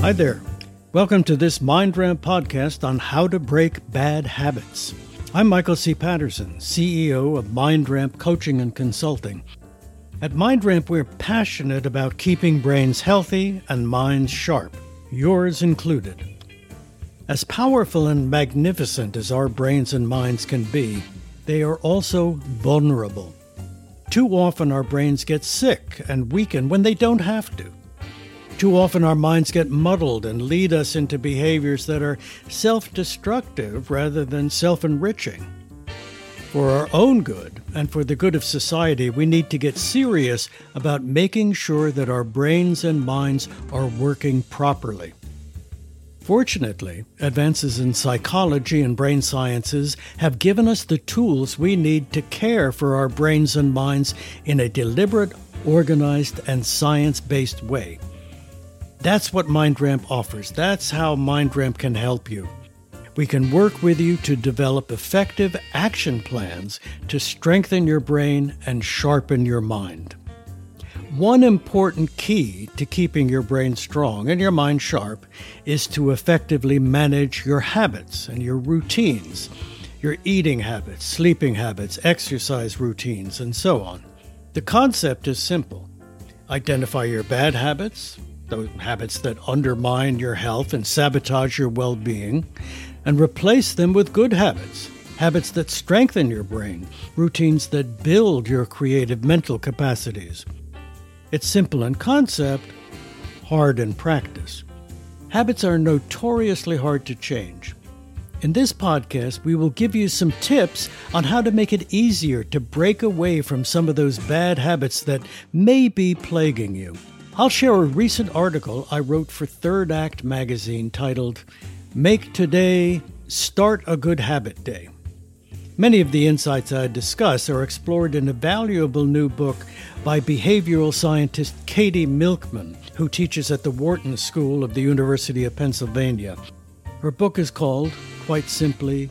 Hi there. Welcome to this MindRamp podcast on how to break bad habits. I'm Michael C. Patterson, CEO of MindRamp Coaching and Consulting. At MindRamp, we're passionate about keeping brains healthy and minds sharp, yours included. As powerful and magnificent as our brains and minds can be, they are also vulnerable. Too often, our brains get sick and weaken when they don't have to. Too often, our minds get muddled and lead us into behaviors that are self destructive rather than self enriching. For our own good and for the good of society, we need to get serious about making sure that our brains and minds are working properly. Fortunately, advances in psychology and brain sciences have given us the tools we need to care for our brains and minds in a deliberate, organized, and science based way. That's what MindRamp offers. That's how MindRamp can help you. We can work with you to develop effective action plans to strengthen your brain and sharpen your mind. One important key to keeping your brain strong and your mind sharp is to effectively manage your habits and your routines, your eating habits, sleeping habits, exercise routines, and so on. The concept is simple identify your bad habits, those habits that undermine your health and sabotage your well being, and replace them with good habits, habits that strengthen your brain, routines that build your creative mental capacities. It's simple in concept, hard in practice. Habits are notoriously hard to change. In this podcast, we will give you some tips on how to make it easier to break away from some of those bad habits that may be plaguing you. I'll share a recent article I wrote for Third Act magazine titled Make Today Start a Good Habit Day. Many of the insights I discuss are explored in a valuable new book by behavioral scientist Katie Milkman, who teaches at the Wharton School of the University of Pennsylvania. Her book is called, quite simply,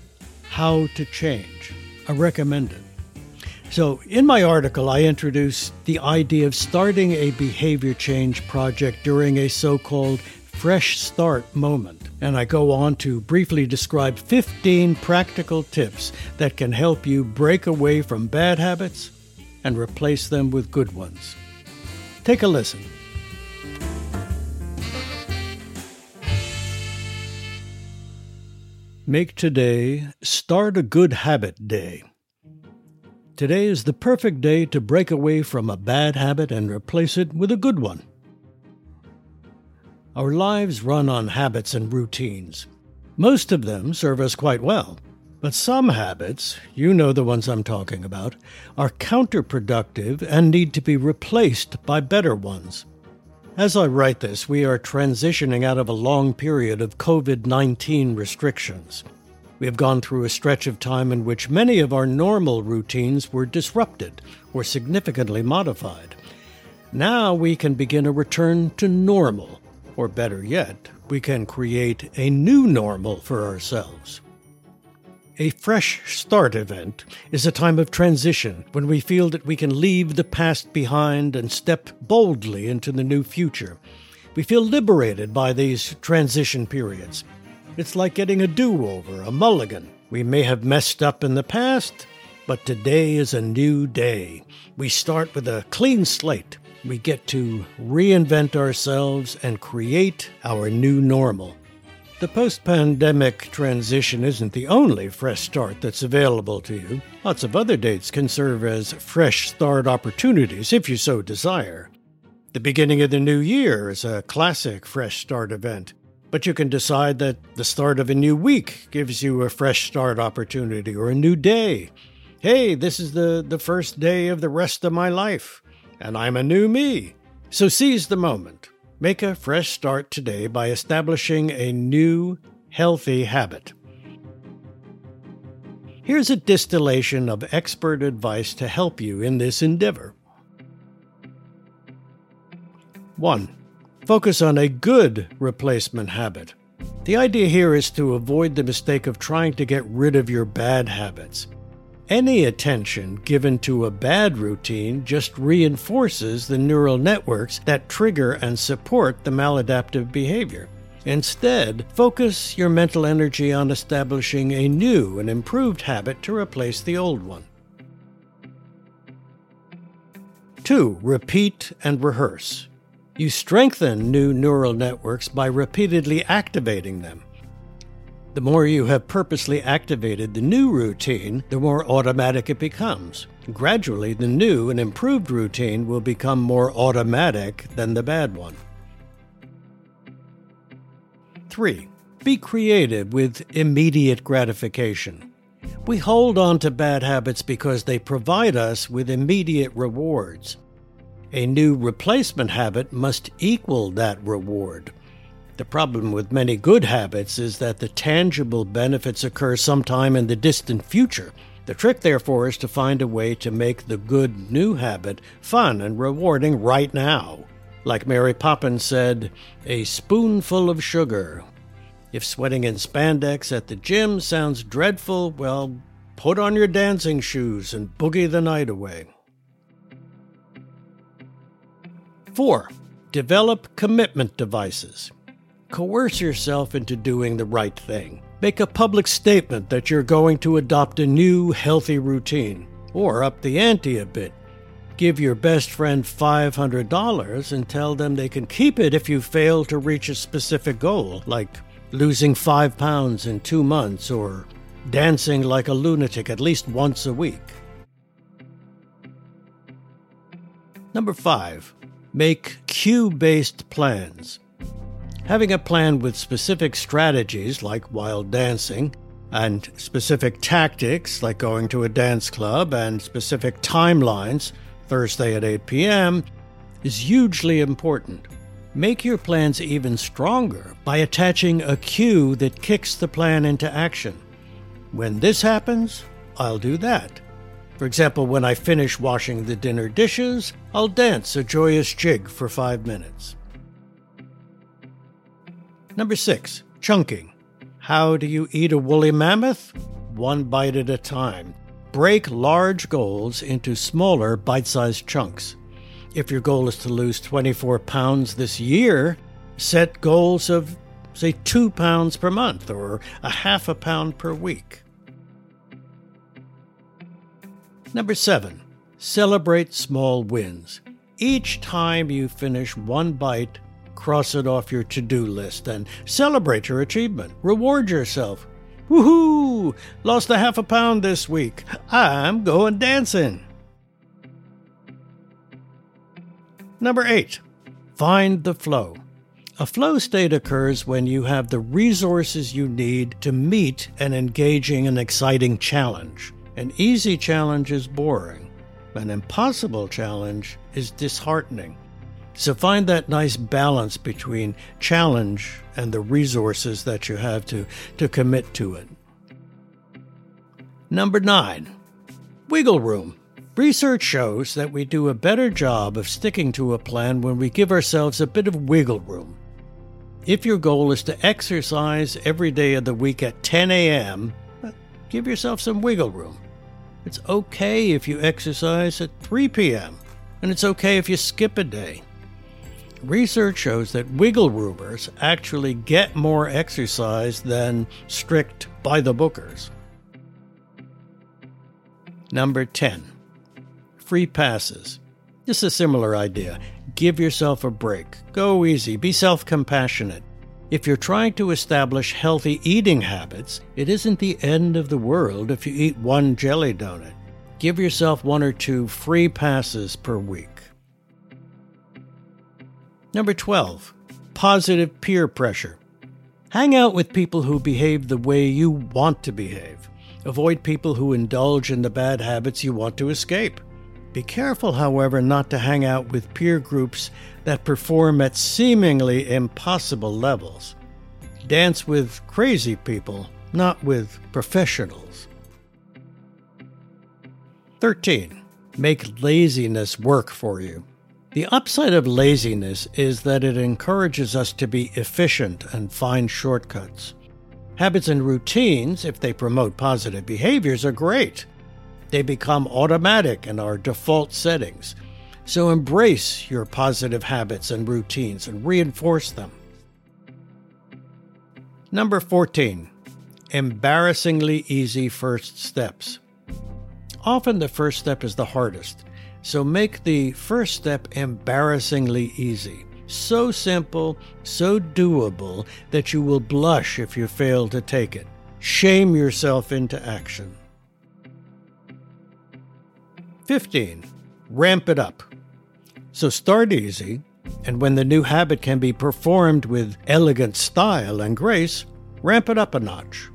How to Change. I recommend it. So, in my article, I introduce the idea of starting a behavior change project during a so called fresh start moment. And I go on to briefly describe 15 practical tips that can help you break away from bad habits and replace them with good ones. Take a listen. Make today Start a Good Habit Day. Today is the perfect day to break away from a bad habit and replace it with a good one. Our lives run on habits and routines. Most of them serve us quite well. But some habits, you know the ones I'm talking about, are counterproductive and need to be replaced by better ones. As I write this, we are transitioning out of a long period of COVID 19 restrictions. We have gone through a stretch of time in which many of our normal routines were disrupted or significantly modified. Now we can begin a return to normal, or better yet, we can create a new normal for ourselves. A fresh start event is a time of transition when we feel that we can leave the past behind and step boldly into the new future. We feel liberated by these transition periods. It's like getting a do over, a mulligan. We may have messed up in the past, but today is a new day. We start with a clean slate. We get to reinvent ourselves and create our new normal. The post pandemic transition isn't the only fresh start that's available to you. Lots of other dates can serve as fresh start opportunities if you so desire. The beginning of the new year is a classic fresh start event. But you can decide that the start of a new week gives you a fresh start opportunity or a new day. Hey, this is the, the first day of the rest of my life, and I'm a new me. So seize the moment. Make a fresh start today by establishing a new, healthy habit. Here's a distillation of expert advice to help you in this endeavor. 1. Focus on a good replacement habit. The idea here is to avoid the mistake of trying to get rid of your bad habits. Any attention given to a bad routine just reinforces the neural networks that trigger and support the maladaptive behavior. Instead, focus your mental energy on establishing a new and improved habit to replace the old one. 2. Repeat and rehearse. You strengthen new neural networks by repeatedly activating them. The more you have purposely activated the new routine, the more automatic it becomes. Gradually, the new and improved routine will become more automatic than the bad one. 3. Be creative with immediate gratification. We hold on to bad habits because they provide us with immediate rewards. A new replacement habit must equal that reward. The problem with many good habits is that the tangible benefits occur sometime in the distant future. The trick, therefore, is to find a way to make the good new habit fun and rewarding right now. Like Mary Poppins said, a spoonful of sugar. If sweating in spandex at the gym sounds dreadful, well, put on your dancing shoes and boogie the night away. 4. Develop commitment devices. Coerce yourself into doing the right thing. Make a public statement that you're going to adopt a new, healthy routine, or up the ante a bit. Give your best friend $500 and tell them they can keep it if you fail to reach a specific goal, like losing five pounds in two months or dancing like a lunatic at least once a week. Number five, make cue based plans. Having a plan with specific strategies, like wild dancing, and specific tactics, like going to a dance club, and specific timelines, Thursday at 8 p.m., is hugely important. Make your plans even stronger by attaching a cue that kicks the plan into action. When this happens, I'll do that. For example, when I finish washing the dinner dishes, I'll dance a joyous jig for five minutes. Number six, chunking. How do you eat a woolly mammoth? One bite at a time. Break large goals into smaller bite sized chunks. If your goal is to lose 24 pounds this year, set goals of, say, two pounds per month or a half a pound per week. Number seven, celebrate small wins. Each time you finish one bite cross it off your to do list and celebrate your achievement. Reward yourself. Woohoo! Lost a half a pound this week. I'm going dancing. Number eight, find the flow. A flow state occurs when you have the resources you need to meet an engaging and exciting challenge. An easy challenge is boring, an impossible challenge is disheartening. So find that nice balance between challenge and the resources that you have to, to commit to it. Number nine, wiggle room. Research shows that we do a better job of sticking to a plan when we give ourselves a bit of wiggle room. If your goal is to exercise every day of the week at 10 a.m., uh, give yourself some wiggle room. It's okay if you exercise at 3 p.m., and it's okay if you skip a day. Research shows that wiggle roomers actually get more exercise than strict by the bookers. Number 10. Free passes. Just a similar idea. Give yourself a break. Go easy. Be self compassionate. If you're trying to establish healthy eating habits, it isn't the end of the world if you eat one jelly donut. Give yourself one or two free passes per week. Number 12, positive peer pressure. Hang out with people who behave the way you want to behave. Avoid people who indulge in the bad habits you want to escape. Be careful, however, not to hang out with peer groups that perform at seemingly impossible levels. Dance with crazy people, not with professionals. 13. Make laziness work for you. The upside of laziness is that it encourages us to be efficient and find shortcuts. Habits and routines, if they promote positive behaviors, are great. They become automatic in our default settings. So embrace your positive habits and routines and reinforce them. Number 14. Embarrassingly easy first steps. Often the first step is the hardest, so make the first step embarrassingly easy. So simple, so doable that you will blush if you fail to take it. Shame yourself into action. 15. Ramp it up. So start easy, and when the new habit can be performed with elegant style and grace, ramp it up a notch.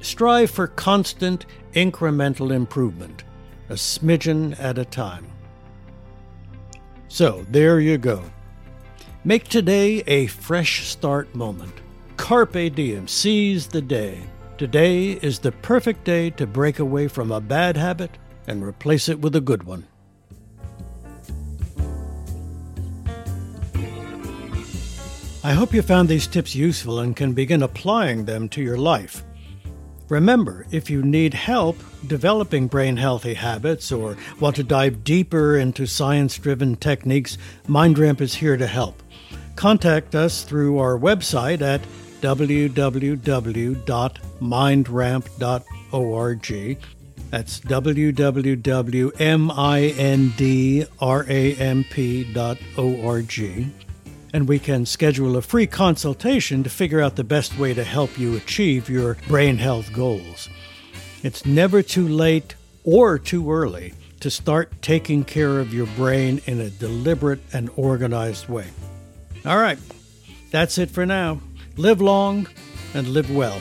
Strive for constant, incremental improvement, a smidgen at a time. So, there you go. Make today a fresh start moment. Carpe diem, seize the day. Today is the perfect day to break away from a bad habit and replace it with a good one. I hope you found these tips useful and can begin applying them to your life. Remember, if you need help developing brain healthy habits or want to dive deeper into science driven techniques, MindRamp is here to help. Contact us through our website at www.mindramp.org. That's www.mindramp.org and we can schedule a free consultation to figure out the best way to help you achieve your brain health goals. It's never too late or too early to start taking care of your brain in a deliberate and organized way. All right, that's it for now. Live long and live well.